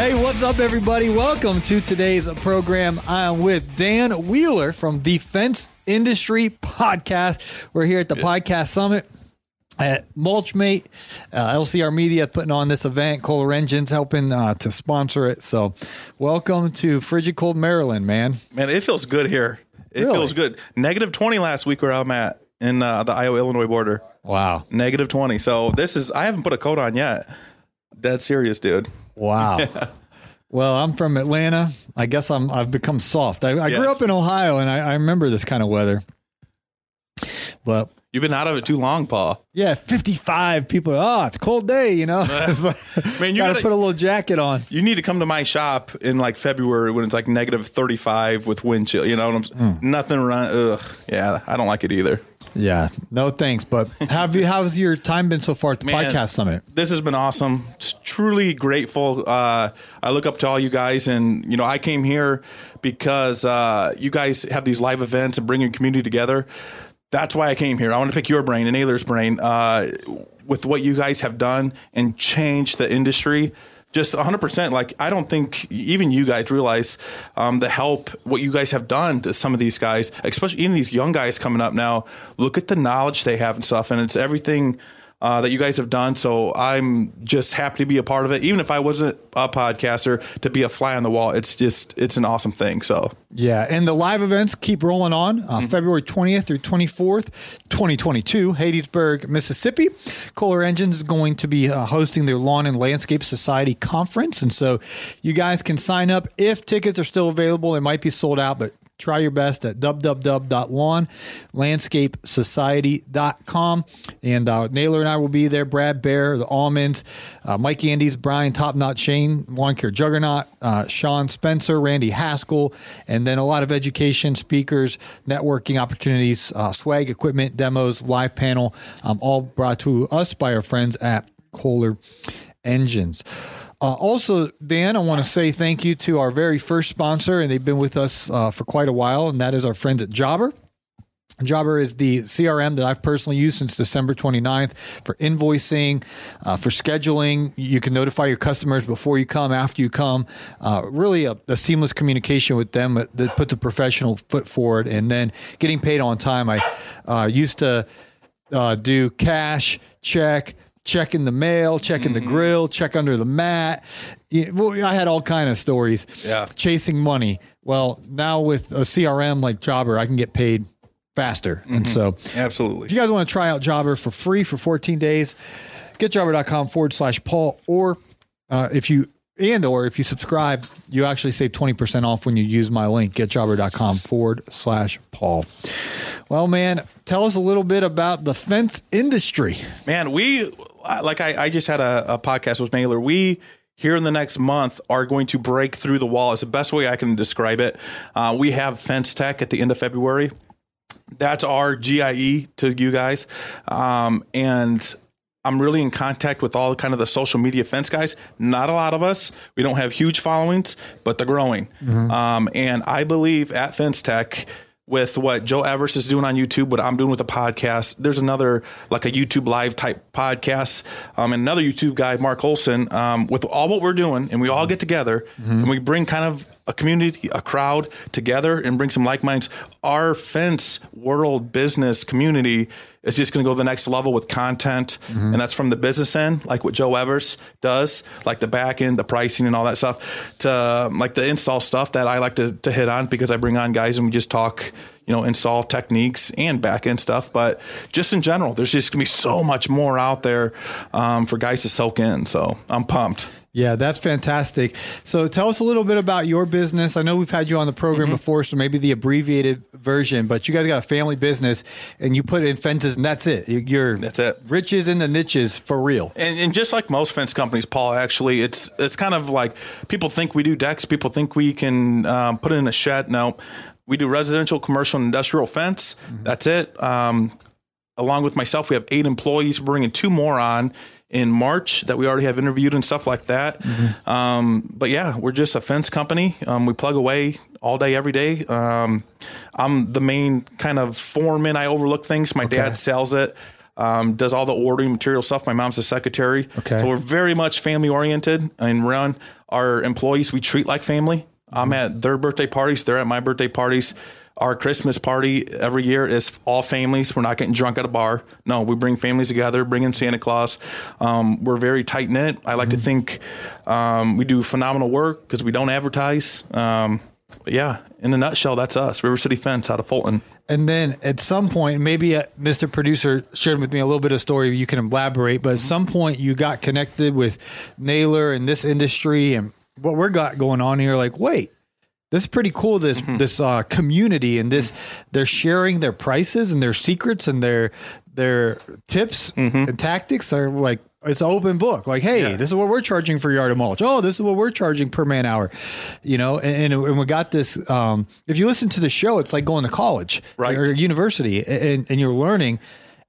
Hey, what's up, everybody? Welcome to today's program. I am with Dan Wheeler from the Fence Industry Podcast. We're here at the Podcast Summit at Mulchmate. Uh, LCR Media putting on this event. Kohler Engines helping uh, to sponsor it. So, welcome to Frigid Cold Maryland, man. Man, it feels good here. It Really? feels good. Negative 20 last week where I'm at in uh, the Iowa Illinois border. Wow. Negative 20. So this is, I haven't put a coat on yet. Dead serious, dude. Wow. Well, I'm from Atlanta. I guess I'm I've become soft. I, I grew up in Ohio and I, I remember this kind of weather. But You've been out of it too long, Paul. Yeah, 55 people. Oh, it's a cold day, you know. Like, Man, you gotta, gotta- put a little jacket on. You need to come to my shop in like February when it's like negative 35 with wind chill. You know what I'm saying? Hmm. Nothing run. Ugh. Yeah, I don't like it either. Yeah, no thanks. But have you? How's your time been so far at the Man, podcast summit? This has been awesome. Truly grateful. Uh, I look up to all you guys, and you know, I came here because uh, you guys have these live events and bring your community together. That's why I came here. I want to pick your brain and Naylor's brain uh, with what you guys have done and changed the industry. Just 100%. Like, I don't think even you guys realize um, the help, what you guys have done to some of these guys, especially even these young guys coming up now. Look at the knowledge they have and stuff. And it's everything uh, that you guys have done. So I'm just happy to be a part of it. Even if I wasn't a podcaster, to be a fly on the wall, it's just, it's an awesome thing. So Yeah, and the live events keep rolling on. Uh, February 20th through 24th, 2022, Hattiesburg, Mississippi. Kohler Engines is going to be uh, hosting their Lawn and Landscape Society conference, and so you guys can sign up if tickets are still available. It might be sold out, but try your best at www.lawnlandscapesociety.com. And uh, Naylor and I will be there. Brad Bear, the Allmans, uh, Mike Andes, Brian Top Knot, Shane, Lawn Care Juggernaut, uh, Sean Spencer, Randy Haskell, and then a lot of education, speakers, networking opportunities, uh, swag, equipment, demos, live panel, um, all brought to us by our friends at Kohler Engines. Uh, also, Dan, I want to say thank you to our very first sponsor, and they've been with us uh, for quite a while, and that is our friends at Jobber. Jobber is the CRM that I've personally used since December 29th for invoicing, uh, for scheduling. You can notify your customers before you come, after you come. Uh, really, a, a seamless communication with them that, puts a professional foot forward, and then getting paid on time. I uh, used to uh, do cash, check, check in the mail, check in the grill, check under the mat. Yeah, well, I had all kind of stories. Yeah. chasing money. Well, now with a CRM like Jobber, I can get paid faster, and so absolutely. if you guys want to try out Jobber for free for 14 days, getjobber.com forward slash Paul, or uh, if you and or if you subscribe, you actually save 20% off when you use my link, getjobber.com forward slash Paul. Well, man, tell us a little bit about the fence industry. Man, we like I, I just had a, a podcast with Naylor. We here in the next month are going to break through the wall. It's the best way I can describe it. Uh, we have Fence Tech at the end of February. That's our GIE to you guys, um, and I'm really in contact with all kind of the social media fence guys. Not a lot of us. We don't have huge followings, but they're growing. Um, and I believe at Fence Tech, with what Joe Everest is doing on YouTube, what I'm doing with the podcast, there's another like a YouTube live type podcast, um, and another YouTube guy, Mark Olson, um, with all what we're doing, and we all get together and we bring kind of a community, a crowd together and bring some like minds, our fence world business community is just going to go to the next level with content. And that's from the business end, like what Joe Evers does, like the back end, the pricing and all that stuff, to um, like the install stuff that I like to, to hit on because I bring on guys and we just talk, you know, install techniques and back end stuff. But just in general, there's just going to be so much more out there um, for guys to soak in. So I'm pumped. Yeah, that's fantastic. So tell us a little bit about your business. I know we've had you on the program Mm-hmm. before, so maybe the abbreviated version, but you guys got a family business and you put in fences and that's it. You- You're That's it. riches in the niches for real. And, and just like most fence companies, Paul, actually, it's it's kind of like people think we do decks. People think we can um, put it in a shed. No, we do residential, commercial, and industrial fence. That's it. Um, along with myself, we have eight employees. We're bringing two more on in March that we already have interviewed and stuff like that. Um, but yeah, we're just a fence company. Um, we plug away all day, every day. Um, I'm the main kind of foreman. I overlook things. My dad sells it. Um, does all the ordering material stuff. My mom's a secretary. Okay. So we're very much family oriented and run our employees. We treat like family. I'm at their birthday parties. They're at my birthday parties. Our Christmas party every year is all families. We're not getting drunk at a bar. No, we bring families together, bring in Santa Claus. Um, we're very tight knit. I like to think um, we do phenomenal work because we don't advertise. Um, but yeah, in a nutshell, that's us, River City Fence out of Fulton. And then at some point, maybe uh, Mr. Producer shared with me a little bit of story. You can elaborate, but at some point, you got connected with Naylor and this industry and what we're got going on here. Like, wait, this is pretty cool. This this uh, community and this they're sharing their prices and their secrets and their their tips and tactics are like it's an open book. Like, hey, Yeah. this is what we're charging for yard of mulch. Oh, this is what we're charging per man hour. You know, and, and, and we got this. Um, if you listen to the show, it's like going to college Right. or university, and, and you're learning.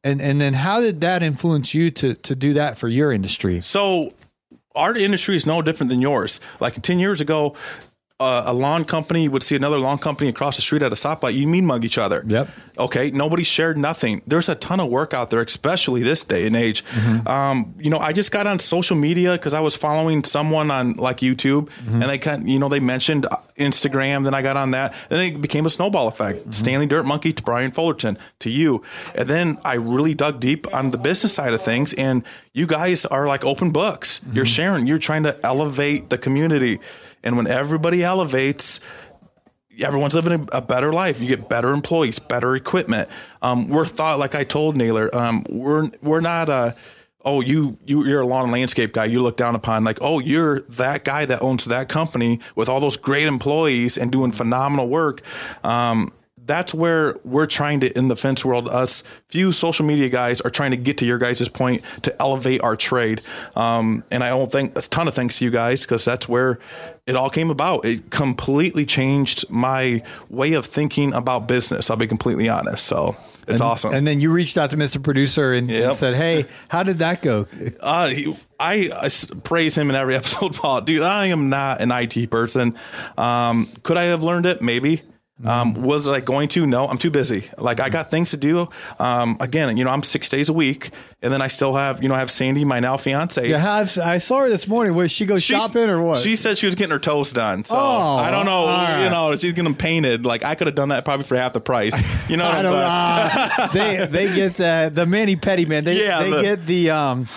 And and then how did that influence you to to do that for your industry? So our industry is no different than yours. Like 10 years ago, uh, a lawn company would see another lawn company across the street at a stoplight. You mean mug each other. Yep. Okay. Nobody shared nothing. There's a ton of work out there, especially this day and age. Mm-hmm. Um, you know, I just got on social media because I was following someone on like YouTube, mm-hmm. and they kind, you know, they mentioned uh, Instagram. Then I got on that, and it became a snowball effect. Mm-hmm. Stanley Dirt Monkey to Brian Fullerton to you, and then I really dug deep on the business side of things. And you guys are like open books. You're sharing. You're trying to elevate the community, and when everybody elevates everyone's living a, better life. You get better employees, better equipment. Um, we're thought, like I told Naylor, um, we're we're not a oh you you you're a lawn and landscape guy. You look down upon like oh you're that guy that owns that company with all those great employees and doing phenomenal work. Um, that's where we're trying to in the fence world us few social media guys are trying to get to your guys' point to elevate our trade um, and i don't think a ton of thanks to you guys because that's where it all came about it completely changed my way of thinking about business i'll be completely honest so it's awesome And then you reached out to Mr. Producer and, and said, "Hey, how did that go?" Uh, he, I, I praise him in every episode, Paul. Dude, I am not an IT person. Um, could I have learned it? Maybe. Um, was I going to? No, I'm too busy. Like I got things to do. Um, again, you know, I'm six days a week, and then I still have, you know, I have Sandy, my now fiance. Yeah, I've- I saw her this morning. Was she go She's- shopping or what? She said she was getting her toes done. So Oh, I don't know. all right. You know, she's getting them painted. Like I could have done that probably for half the price. You know, what I don't know. they they get the the mani petty man. They Yeah, they the- get the um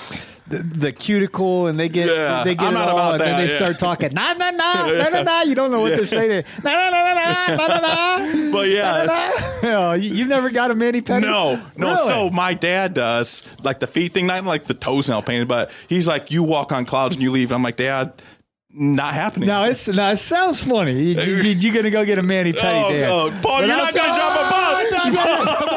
the, the cuticle and they get Yeah, they get I'm it all and then they yeah. start talking nah nah nah nah nah nah. You don't know what they're saying. Nah nah nah nah nah nah nah. But yeah, nah. Oh, no, you, you've never got a mani petty. No, no. Really? So my dad does like the feet thing, not like the toes nail painted, but he's like, you walk on clouds and you leave. And I'm like, Dad, not happening. No, it's no, it sounds funny. You, you, you, you're gonna go get a mani petty Oh, Dan. oh, Paul, But you're I'll not gonna tell- drop a bomb.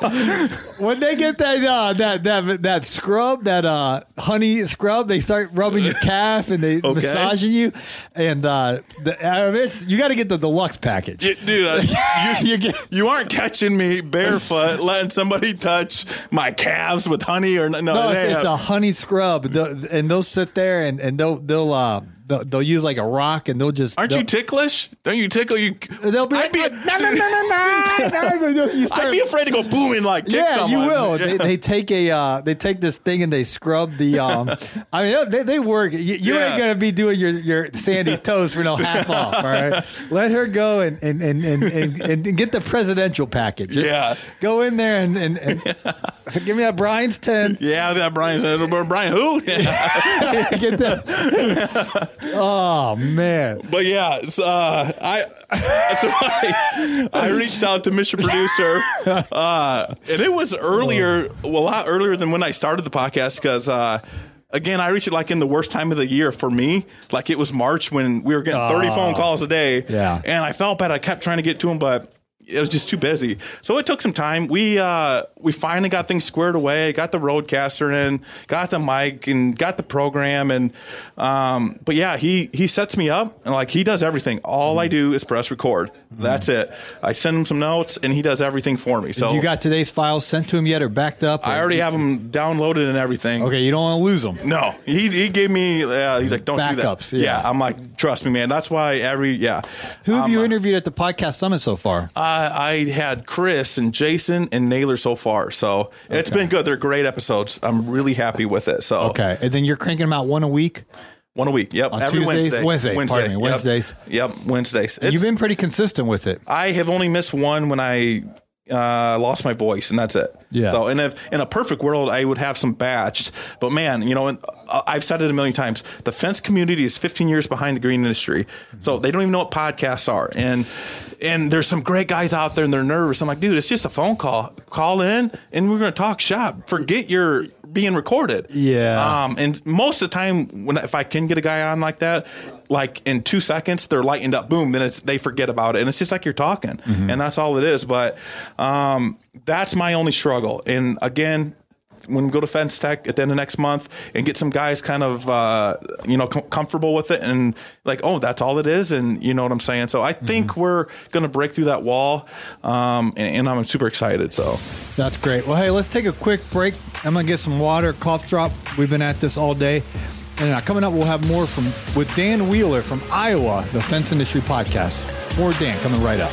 when they get that uh, that that that scrub, that uh, honey scrub, they start rubbing your calf and they massaging you, and uh, the, uh, it's, you got to get the deluxe package. You- Dude, uh, you, You get- you aren't catching me barefoot letting somebody touch my calves with honey or no. no No, it's, it's a honey scrub, The- and they'll sit there and, and they'll they'll uh, they'll, they'll use like a rock and they'll just. Aren't they'll, you ticklish? Don't you tickle you? They'll be I'd like, be, no, no, no, no, no, no. You start- I'd be afraid to go boom and like kick yeah, someone. you will. Yeah. They, they take a uh, they take this thing and they scrub the. Um, I mean, they, they work. You, you Yeah. ain't gonna be doing your your Sandy's toes for no half off. All right, let her go and and and and, and, and get the presidential package. Just Yeah. go in there and and, and so give me that Brian's ten. yeah, that Brian said, Brian who? Yeah. get that. Oh man. But yeah, so, uh, I so I, I reached out to Mr. Producer, uh, and it was earlier, well, a lot earlier than when I started the podcast because. Uh, Again, I reached it like in the worst time of the year for me. Like it was March when we were getting 30 phone calls a day. Yeah. And I felt bad. I kept trying to get to him, but it was just too busy. So it took some time. We uh we finally got things squared away, got the RODECaster in, got the mic and got the program and um but yeah, he he sets me up and like he does everything. All I do is press record. That's it. I send him some notes and he does everything for me. So You got today's files sent to him yet or backed up? I already have them downloaded and everything. Okay, you don't want to lose them. No, he he gave me. Uh, he's like, don't Backups, do that. yeah. I'm like, trust me, man. That's why every yeah. Who have Um, you interviewed at the podcast summit so far? I, I had Chris and Jason and Naylor so far, so it's been good. They're great episodes. I'm really happy with it. So Okay, and then you're cranking them out one a week. one a week. Yep, On every Tuesdays? Wednesday. Wednesday, pardon me, Wednesdays. Yep, Wednesdays. You've been pretty consistent with it. I have only missed one when I uh, lost my voice, and that's it. Yeah. So, and if in a perfect world, I would have some batched, but man, you know, and uh, I've said it a million times. The fence community is 15 years behind the green industry, so they don't even know what podcasts are, and and there's some great guys out there, and they're nervous. I'm like, dude, it's just a phone call. Call in, and we're gonna talk shop. Forget your being recorded. Yeah. Um, and most of the time, when if I can get a guy on like that, like in two seconds they're lightened up, boom, then it's they forget about it, and it's just like you're talking, and that's all it is. But um, that's my only struggle. And again. When we go to Fence Tech at the end of next month and get some guys kind of uh, you know com- comfortable with it and like oh that's all it is and you know what I'm saying so I think we're gonna break through that wall um, and, and I'm super excited so That's great. Well, hey, let's take a quick break. I'm gonna get some water, cough drop. We've been at this all day, and uh, coming up, we'll have more from with Dan Wheeler from Iowa, the Fence Industry Podcast. More Dan coming right up.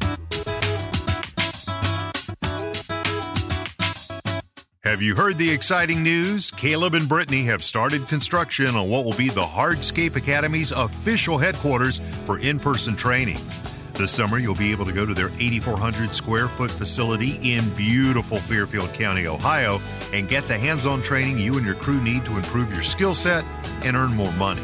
Have you heard the exciting news? Caleb and Brittany have started construction on what will be the Hardscape Academy's official headquarters for in person training. This summer, you'll be able to go to their 8,400 square foot facility in beautiful Fairfield County, Ohio, and get the hands on training you and your crew need to improve your skill set and earn more money.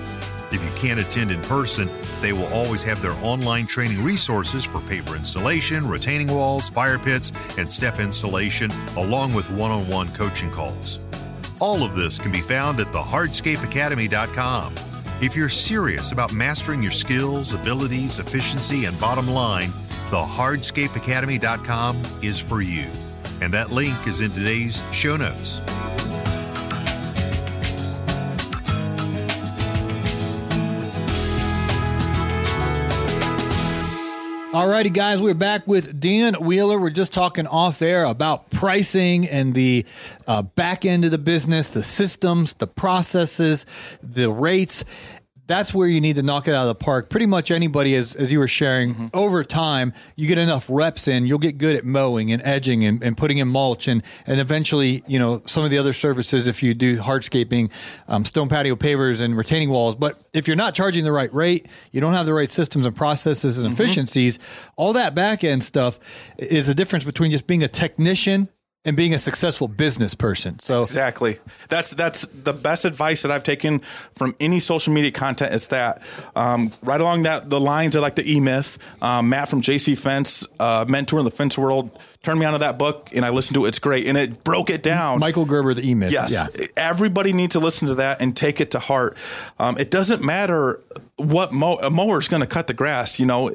If you can't attend in person, they will always have their online training resources for paver installation, retaining walls, fire pits, and step installation, along with one on one coaching calls. All of this can be found at thehardscapeacademy.com. If you're serious about mastering your skills, abilities, efficiency, and bottom line, thehardscapeacademy.com is for you. And that link is in today's show notes. Alrighty, guys, we're back with Dan Wheeler. We're just talking off air about pricing and the uh, back end of the business, the systems, the processes, the rates. That's where you need to knock it out of the park. Pretty much anybody, as, as you were sharing, Mm-hmm. over time, you get enough reps in, you'll get good at mowing and edging and, and putting in mulch and, and eventually, you know, some of the other services if you do hardscaping, um, stone patio pavers and retaining walls. But if you're not charging the right rate, you don't have the right systems and processes and efficiencies, all that back end stuff is a difference between just being a technician and being a successful business person. So Exactly. That's that's the best advice that I've taken from any social media content is that um, right along that the lines of like the E Myth, um, Matt from JC Fence, uh, mentor in the fence world, turned me onto that book and I listened to it. It's great and it broke it down. Michael Gerber, the E-Myth. Yes. Yeah. Everybody needs to listen to that and take it to heart. Um, it doesn't matter what mow, a mower is going to cut the grass. You know,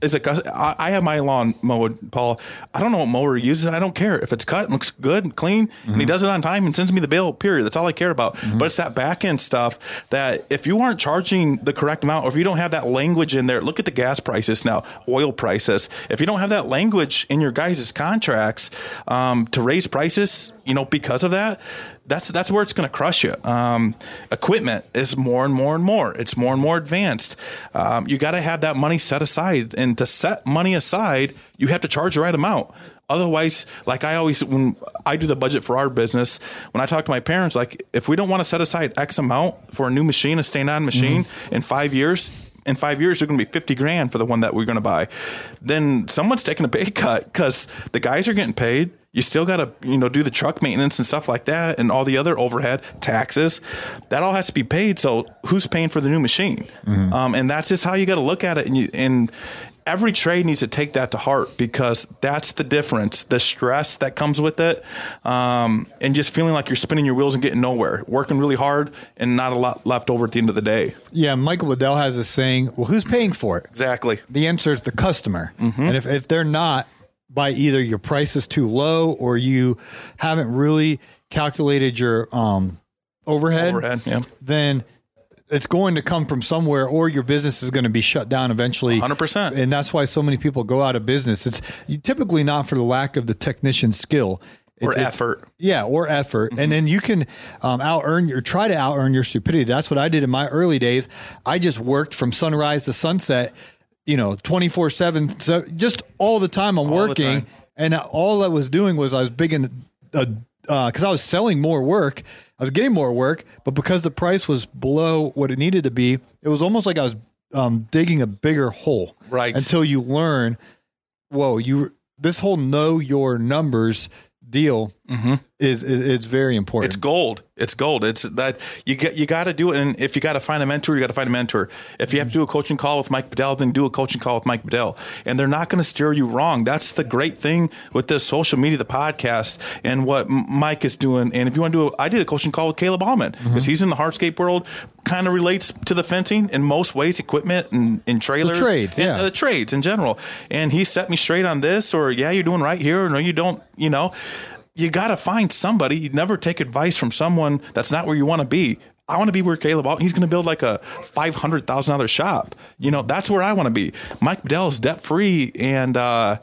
is it? I I have my lawn mowed, Paul. I don't know what mower he uses. I don't care if it's cut, and looks good, and clean, and he Mm-hmm. does it on time and sends me the bill. Period. That's all I care about. But it's that back end stuff that if you aren't charging the correct amount, or if you don't have that language in there, look at the gas prices now, oil prices. If you don't have that language in your guys' contracts um, to raise prices, you know, because of that, that's that's where it's going to crush you. Um, equipment is more and more and more. It's more and more advanced. Um, you got to have that money set aside, and to set money aside, you have to charge the right amount. Otherwise, like I always, when I do the budget for our business, when I talk to my parents, like if we don't want to set aside X amount for a new machine, a stand on machine, in five years, in five years, they're going to be 50 grand for the one that we're going to buy. Then someone's taking a pay cut because the guys are getting paid. You still got to, you know, do the truck maintenance and stuff like that and all the other overhead taxes. That all has to be paid. So who's paying for the new machine? Um, and that's just how you got to look at it. And, you, and every trade needs to take that to heart because that's the difference the stress that comes with it um, and just feeling like you're spinning your wheels and getting nowhere working really hard and not a lot left over at the end of the day Yeah, Michael Bedell has a saying, well, who's paying for it? exactly The answer is the customer. Mm-hmm. And if, if they're not, by either your price is too low or you haven't really calculated your um, overhead, overhead yeah. then it's going to come from somewhere or your business is going to be shut down eventually. 100%. and that's why so many people go out of business. It's typically not for the lack of the technician skill. Or It's- it's- effort. Yeah, or effort, and then you can um, out earn your try to out earn your stupidity. That's what I did in my early days. I just worked from sunrise to sunset, you know, twenty four seven. So just all the time I'm the working, time. and all I was doing was I was big in because I was selling more work. I was getting more work, but because the price was below what it needed to be, it was almost like I was um, digging a bigger hole. Right. Until you learn, whoa, you this whole know your numbers deal is, is it's very important. Mm-hmm. It's gold. It's gold. It's that you get you got to do it. And if you got to find a mentor, you got to find a mentor. If you have to do a coaching call with Mike Bedell, then do a coaching call with Mike Bedell. And they're not going to steer you wrong. That's the great thing with this social media, the podcast, and what Mike is doing. And if you want to do, a, I did a coaching call with Caleb Allman because he's in the hardscape world. Kind of relates to the fencing in most ways, equipment and, and trailers, trades, and, yeah. uh, the trades in general. And he set me straight on this, or yeah, you're doing right here, or no, you don't. You know you got to find somebody. You never take advice from someone that's not where you want to be. I want to be where Caleb. Allman. He's going to build like a five hundred thousand dollar shop. You know, that's where I want to be. Mike Bedell is debt free and uh,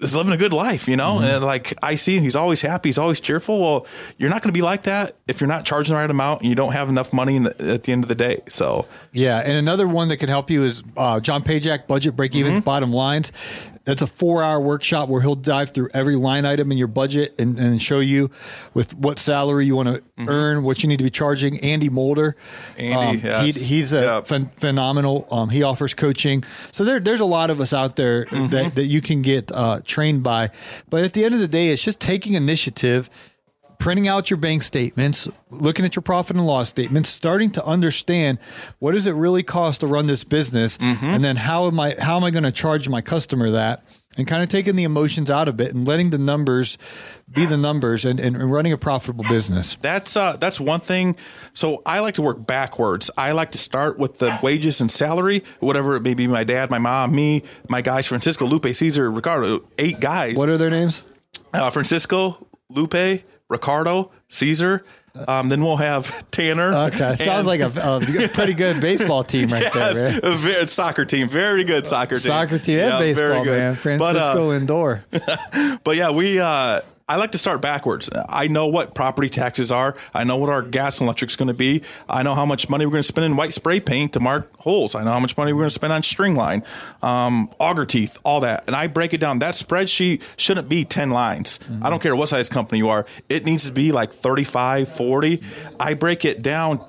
is living a good life. You know, and like I see him, he's always happy. He's always cheerful. Well, you're not going to be like that if you're not charging the right amount and you don't have enough money in the, at the end of the day. So Yeah, and another one that can help you is uh, John Pajak, Budget Break Evens, Mm-hmm. Bottom Lines. That's a four hour workshop where he'll dive through every line item in your budget and, and show you with what salary you want to earn, what you need to be charging. Andy Mulder. Mm-hmm. um, Andy, yes. he, he's a Yep. phen- phenomenal. Um, he offers coaching. So there, there's a lot of us out there Mm-hmm. that, that you can get uh, trained by. But at the end of the day, it's just taking initiative printing out your bank statements, looking at your profit and loss statements, starting to understand what does it really cost to run this business, and then how am I how am I going to charge my customer that, and kind of taking the emotions out of it and letting the numbers be the numbers and, and running a profitable business. That's uh, that's one thing. So I like to work backwards. I like to start with the wages and salary, whatever it may be. My dad, my mom, me, my guys, Francisco, Lupe, Caesar, Ricardo, eight guys. What are their names? uh, Francisco, Lupe, Ricardo, Caesar. Um, then we'll have Tanner. Okay, sounds and- like a, a pretty good baseball team right Yes, there, very, soccer team, very good soccer team. Soccer team and Yeah, very baseball, good. man. Francisco But, uh, Lindor. but yeah, we. Uh, I like to start backwards. I know what property taxes are. I know what our gas and electric's going to be. I know how much money we're going to spend in white spray paint to mark holes. I know how much money we're going to spend on string line, um, auger teeth, all that. And I break it down. That spreadsheet shouldn't be 10 lines. I don't care what size company you are. It needs to be like 35, 40. I break it down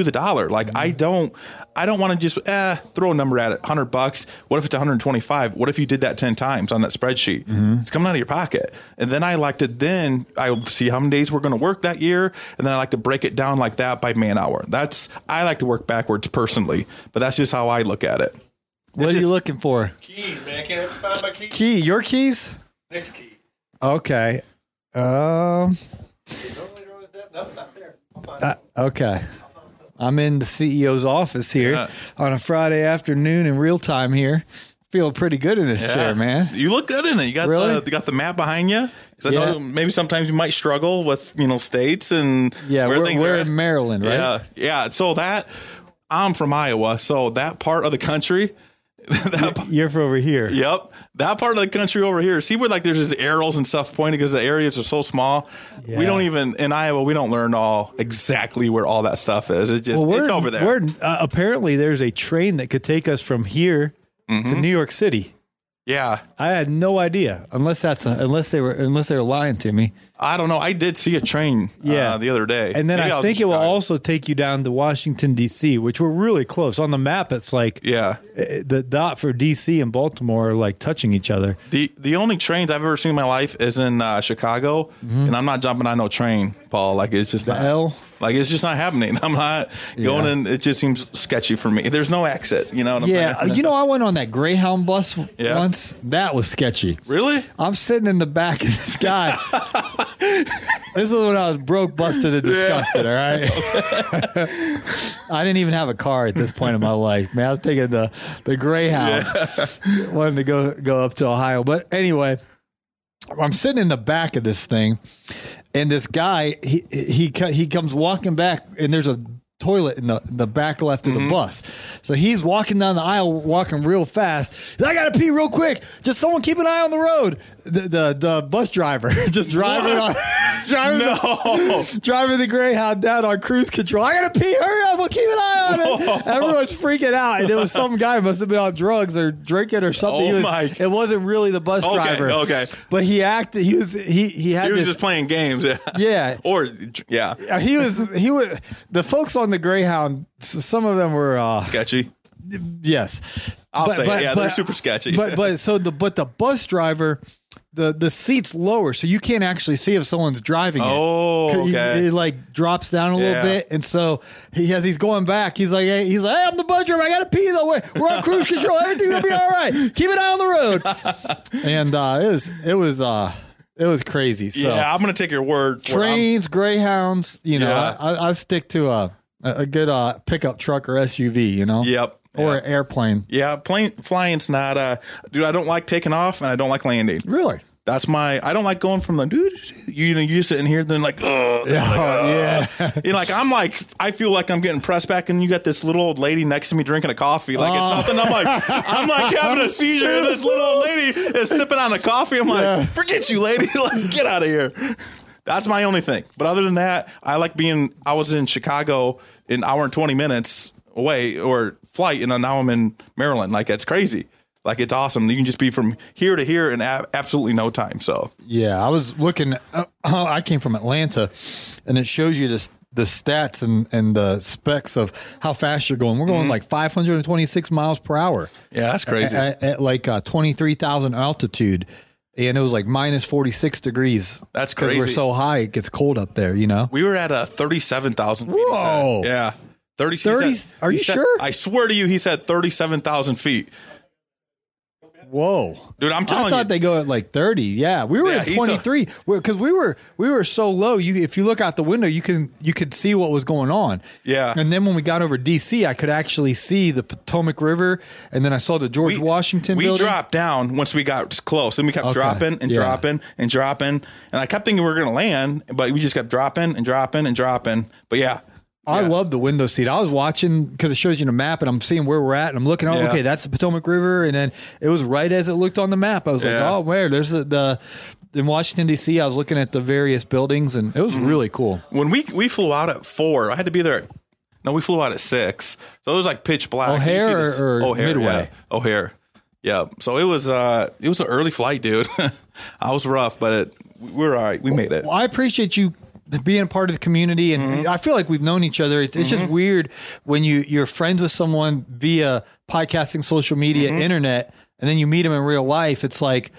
to the dollar. Like I don't, I don't want to just eh, throw a number at it. Hundred bucks. What if it's 125? What if you did that 10 times on that spreadsheet? It's coming out of your pocket. And then I like to then I will see how many days we're going to work that year, and then I like to break it down like that by man hour. That's I like to work backwards personally, but that's just how I look at it. What are you looking for? Keys, man. Can't find my keys. Key, your keys? Next key. Okay. Um. Nope, not there. uh, okay. I'm in the CEO's office here Yeah. on a Friday afternoon in real time here. Feeling pretty good in this chair, man. You look good in it. You got Really? the you got the map behind you. Because I Yeah. know maybe sometimes you might struggle with you know states and Yeah, where we're, things we're are in Maryland, right? Yeah, yeah. So that I'm from Iowa, so that part of the country. that, You're from over here. yep, that part of the country over here. See where like there's just arrows and stuff pointing because the areas are so small. Yeah. We don't even in Iowa. We don't learn all exactly where all that stuff is. It's just Well, it's over there. We're, uh, apparently, there's a train that could take us from here Mm-hmm. to New York City. Yeah, I had no idea, unless that's a, unless they were unless they were lying to me. I don't know. I did see a train. Yeah. uh, the other day, And then Maybe I was think it will also take you down to Washington D.C., which we're really close on the map. It's like Yeah. uh, the dot for D.C. and Baltimore are like touching each other. The the only trains I've ever seen in my life is in uh, Chicago, and I'm not jumping on no train, Paul. Like it's just not, Mm-hmm. L? Like it's just not happening. I'm not going, Yeah. and it just seems sketchy for me. There's no exit. You know what I'm Yeah, saying? you know, I went on that Greyhound bus Yeah. once. That was sketchy. really? I'm sitting in the back of this guy. this was when I was broke, busted, and disgusted. All right. I didn't even have a car at this point in my life. Man, I was taking the the Greyhound, wanting to go go up to Ohio. But anyway, I'm sitting in the back of this thing, and this guy he he he comes walking back, and there's a toilet in the the back left of the bus. So he's walking down the aisle, walking real fast. I gotta pee real quick. Just someone keep an eye on the road. The the, the bus driver just driving on driving the, driving the Greyhound down on cruise control. I gotta pee. Hurry up! We'll keep an eye on it. Everyone's freaking out, and it was some guy must have been on drugs or drinking or something. Oh was- my- It wasn't really the bus Okay, driver. okay. but he acted. He was he he had He was this. just playing games. Yeah. or yeah, Uh, he was he would the folks on the Greyhound. s- Some of them were uh, sketchy. yes. I'll say it. Yeah, they're super sketchy. But but so the but the bus driver. The, the seats lower, so you can't actually see if someone's driving it. Oh, 'Cause he- okay. It, like drops down a little bit, and so he as he's going back, he's like, "Hey, he's like, hey, I'm the bus driver. I gotta pee though. We're, we're on cruise control. Everything's gonna be all right. Keep an eye on the road." and uh, it was it was uh, it was crazy. So yeah, I'm gonna take your word. for it. I'm- trains, greyhounds. You know, Yeah. I, I, I stick to a a good uh, pickup truck or SUV. You know, Yep. or Yeah. an airplane. Yeah, plane flying's not. Uh, dude, I don't like taking off, and I don't like landing. Really? That's my. I don't like going from the dude. You know, you sitting here, then like, oh, yeah. you know, like I'm like, I feel like I'm getting pressed back, and you got this little old lady next to me drinking a coffee, like Oh. it's nothing. I'm like, I'm like having a seizure, and this little old lady is sipping on a coffee. I'm like, Yeah. forget you, lady, like get out of here. That's my only thing. But other than that, I like being. I was in Chicago an hour and twenty minutes away or flight, and now I'm in Maryland. Like it's crazy. Like it's awesome. You can just be from here to here in a- absolutely no time. So Yeah, I was looking. Uh, I came from Atlanta, and it shows you the the stats and and the specs of how fast you're going. We're going like 526 miles per hour. yeah, that's crazy. At, at like uh, 23,000 altitude. And it was like minus 46 degrees. That's crazy. Because we're so high, it gets cold up there, you know? We were at a thirty-seven thousand. feet. Whoa. Yeah, thirty. 30 said- are you said- sure? I swear to you, he said thirty-seven thousand feet. Whoa, Dude, I'm telling I thought you. they go at like thirty. Yeah, we were Yeah, at twenty three because we were we were so low. You if you look out the window, you can you could see what was going on. Yeah. and then when we got over DC, I could actually see the Potomac River, and then I saw the George Washington we building. dropped down once we got close, and we kept Okay, dropping and yeah. dropping and dropping, and I kept thinking we were going to land, but we just kept dropping and dropping and dropping. But yeah, I Yeah. love the window seat. I was watching because it shows you the map, and I'm seeing where we're at, and I'm looking. Oh, Yeah. okay, that's the Potomac River, and then it was right as it looked on the map. I was like, oh, where? There's the, the in Washington D.C. I was looking at the various buildings, and it was Mm-hmm. really cool. when we we flew out at four, I had to be there. At, no, we flew out at six, so it was like pitch black. O'Hare this- or O'Hare, Midway? Yeah. O'Hare. Yeah. So it was uh it was an early flight, dude. I was rough, but it, we're all right. We made it. Well, I appreciate you being a part of the community, and Mm-hmm. I feel like we've known each other. It's, it's just weird when you you're friends with someone via podcasting, social media, Mm-hmm. internet, and then you meet them in real life. It's like,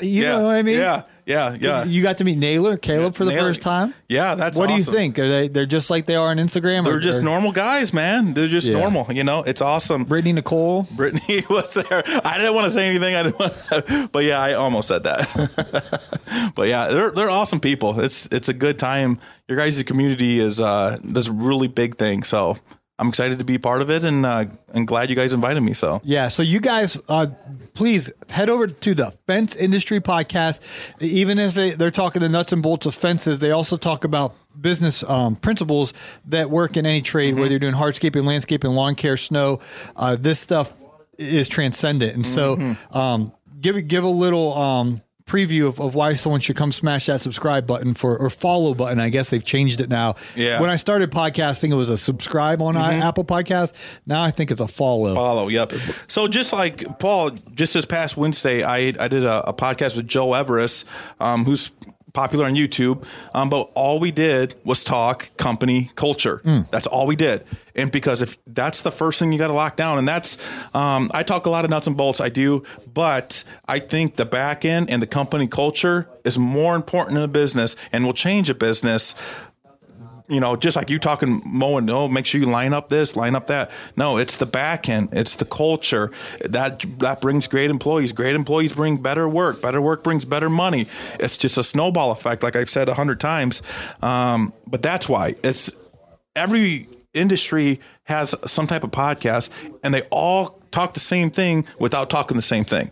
you yeah. know what I mean? Yeah. Yeah. Yeah. You got to meet Naylor, Caleb for the Naylor. first time. Yeah. That's what do you think? Are they they're just like they are on Instagram? They're or, just or normal guys, man. They're just Yeah. normal. You know, it's awesome. Brittany Nicole. Brittany was there. I didn't want to say anything. I didn't want, but yeah, I almost said that. but yeah, they're they're awesome people. It's it's a good time. Your guys' community is uh does really big thing. So I'm excited to be part of it, and uh, and glad you guys invited me. So Yeah, so you guys, uh, please head over to the Fence Industry Podcast. Even if they, they're talking the nuts and bolts of fences, they also talk about business um, principles that work in any trade, whether you're doing hardscaping, landscaping, lawn care, snow. Uh, this stuff is transcendent, and so um, give give a little. Um, preview of, of why someone should come smash that subscribe button for or follow button i guess they've changed it now Yeah. when i started podcasting it was a subscribe on apple podcast now i think it's a follow follow. Yep. So just like Paul, just this past Wednesday, I I did a, a podcast with Joe Everest, um, who's popular on YouTube. Um, but all we did was talk company culture. That's all we did. And because if that's the first thing you got to lock down, and that's um, I talk a lot of nuts and bolts. I do, but I think the back end and the company culture is more important in a business and will change a business you know, just like you talking mowing, no, make sure you line up this, line up that. No, it's the back end, it's the culture that that brings great employees. Great employees bring better work. Better work brings better money. It's just a snowball effect, like I've said a hundred times. Um, but that's why it's every industry has some type of podcast, and they all talk the same thing without talking the same thing.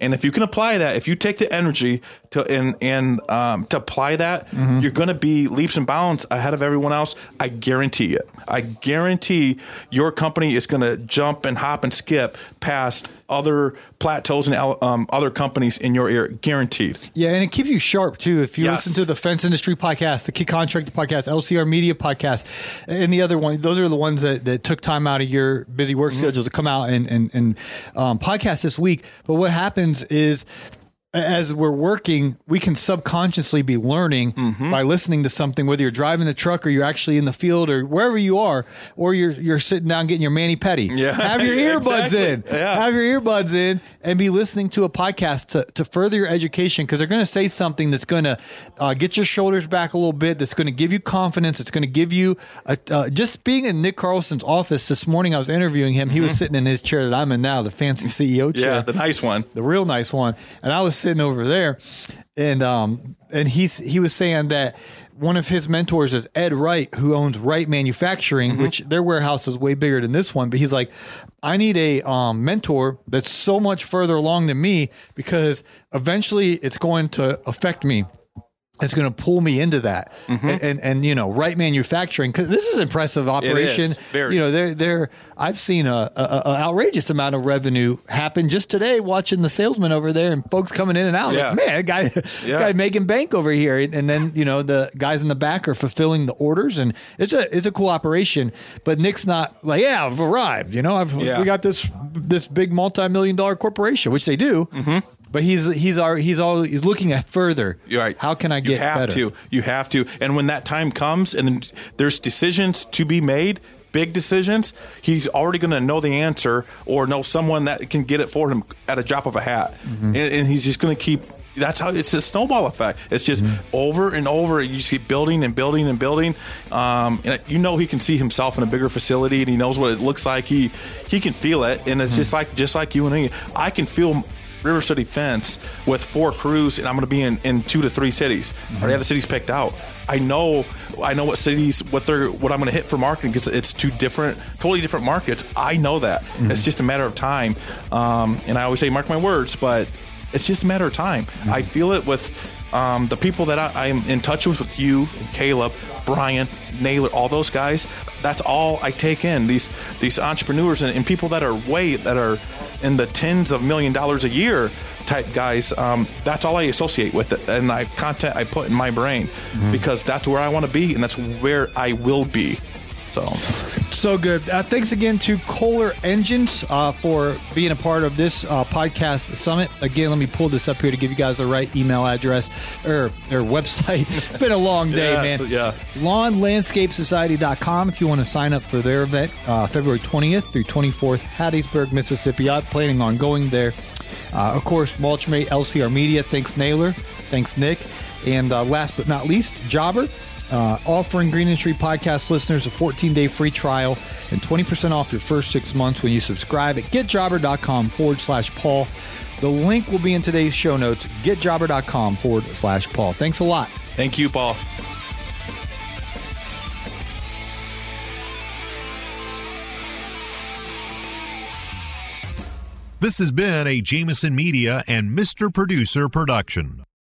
And if you can apply that, if you take the energy to and and um, to apply that, you're going to be leaps and bounds ahead of everyone else. I guarantee it. I guarantee your company is going to jump and hop and skip past other plateaus and um, other companies in your area. Guaranteed. Yeah, and it keeps you sharp too. If you Yes. listen to the Fence Industry podcast, the Key Contractor podcast, LCR Media podcast, and the other one, those are the ones that, that took time out of your busy work schedule to come out and and, and um, podcast this week. But what happens is. As we're working, we can subconsciously be learning by listening to something, whether you're driving the truck or you're actually in the field or wherever you are, or you're you're sitting down getting your mani petty. Yeah, have your earbuds exactly. in. Yeah. Have your earbuds in and be listening to a podcast to, to further your education because they're going to say something that's going to uh, get your shoulders back a little bit, that's going to give you confidence, it's going to give you a, uh, just being in Nick Carlson's office this morning. I was interviewing him. He was sitting in his chair that I'm in now, the fancy CEO chair Yeah, the nice one. the real nice one. And I was sitting over there, and um, and he's he was saying that one of his mentors is Ed Wright, who owns Wright Manufacturing, which their warehouse is way bigger than this one. But he's like, I need a um, mentor that's so much further along than me because eventually it's going to affect me. It's going to pull me into that, and, and and you know, Wright Manufacturing because this is an impressive operation. is. You know, they're they're. I've seen a, a, a outrageous amount of revenue happen just today watching the salesman over there and folks coming in and out. Yeah. Like, man, that guy, Yeah. guy making bank over here, and then you know the guys in the back are fulfilling the orders, and it's a it's a cool operation. But Nick's not like, yeah, I've arrived. You know, I've Yeah. we got this this big multi million dollar corporation, which they do. Mm-hmm. But he's he's our he's all he's looking at further. You're right. How can I get You have better? to. You have to. And when that time comes, and there's decisions to be made, big decisions, he's already going to know the answer or know someone that can get it for him at a drop of a hat, Mm-hmm. and, and he's just going to keep that's how it's a snowball effect. It's just over and over. You keep building and building and building. Um, and you know he can see himself in a bigger facility, and he knows what it looks like. He he can feel it, and it's just like just like you and me. I can feel River City Fence with four crews, and I'm going to be in, in two to three cities. I already have the cities picked out. I know, I know what cities, what they're, what I'm going to hit for marketing because it's two different, totally different markets. I know that. It's just a matter of time. Um, and I always say, mark my words, but it's just a matter of time. I feel it with um, the people that I, I'm in touch with, with you, Caleb, Brian, Naylor, all those guys. That's all I take in. These these entrepreneurs and, and people that are way that are in the tens of million dollars a year type guys. Um, that's all I associate with it, and I content I put in my brain because that's where I want to be, and that's where I will be. So So good. Uh, thanks again to Kohler Engines uh, for being a part of this uh, podcast summit. Again, let me pull this up here to give you guys the right email address or, or website. it's been a long day, Yeah, man. so- yeah. LawnLandscapeSociety.com if you want to sign up for their event, uh, February 20th through 24th, Hattiesburg, Mississippi. I'm planning on going there. Uh, of course, Mulchmate, LCR Media. Thanks, Naylor. Thanks, Nick. And uh, last but not least, Jobber. Uh, offering Green Industry Podcast listeners a 14 day free trial and 20% off your first six months when you subscribe at getjobber.com forward slash Paul. The link will be in today's show notes, getjobber.com forward slash Paul. Thanks a lot. thank you, Paul. This has been a Jamison Media and Mr. Producer production.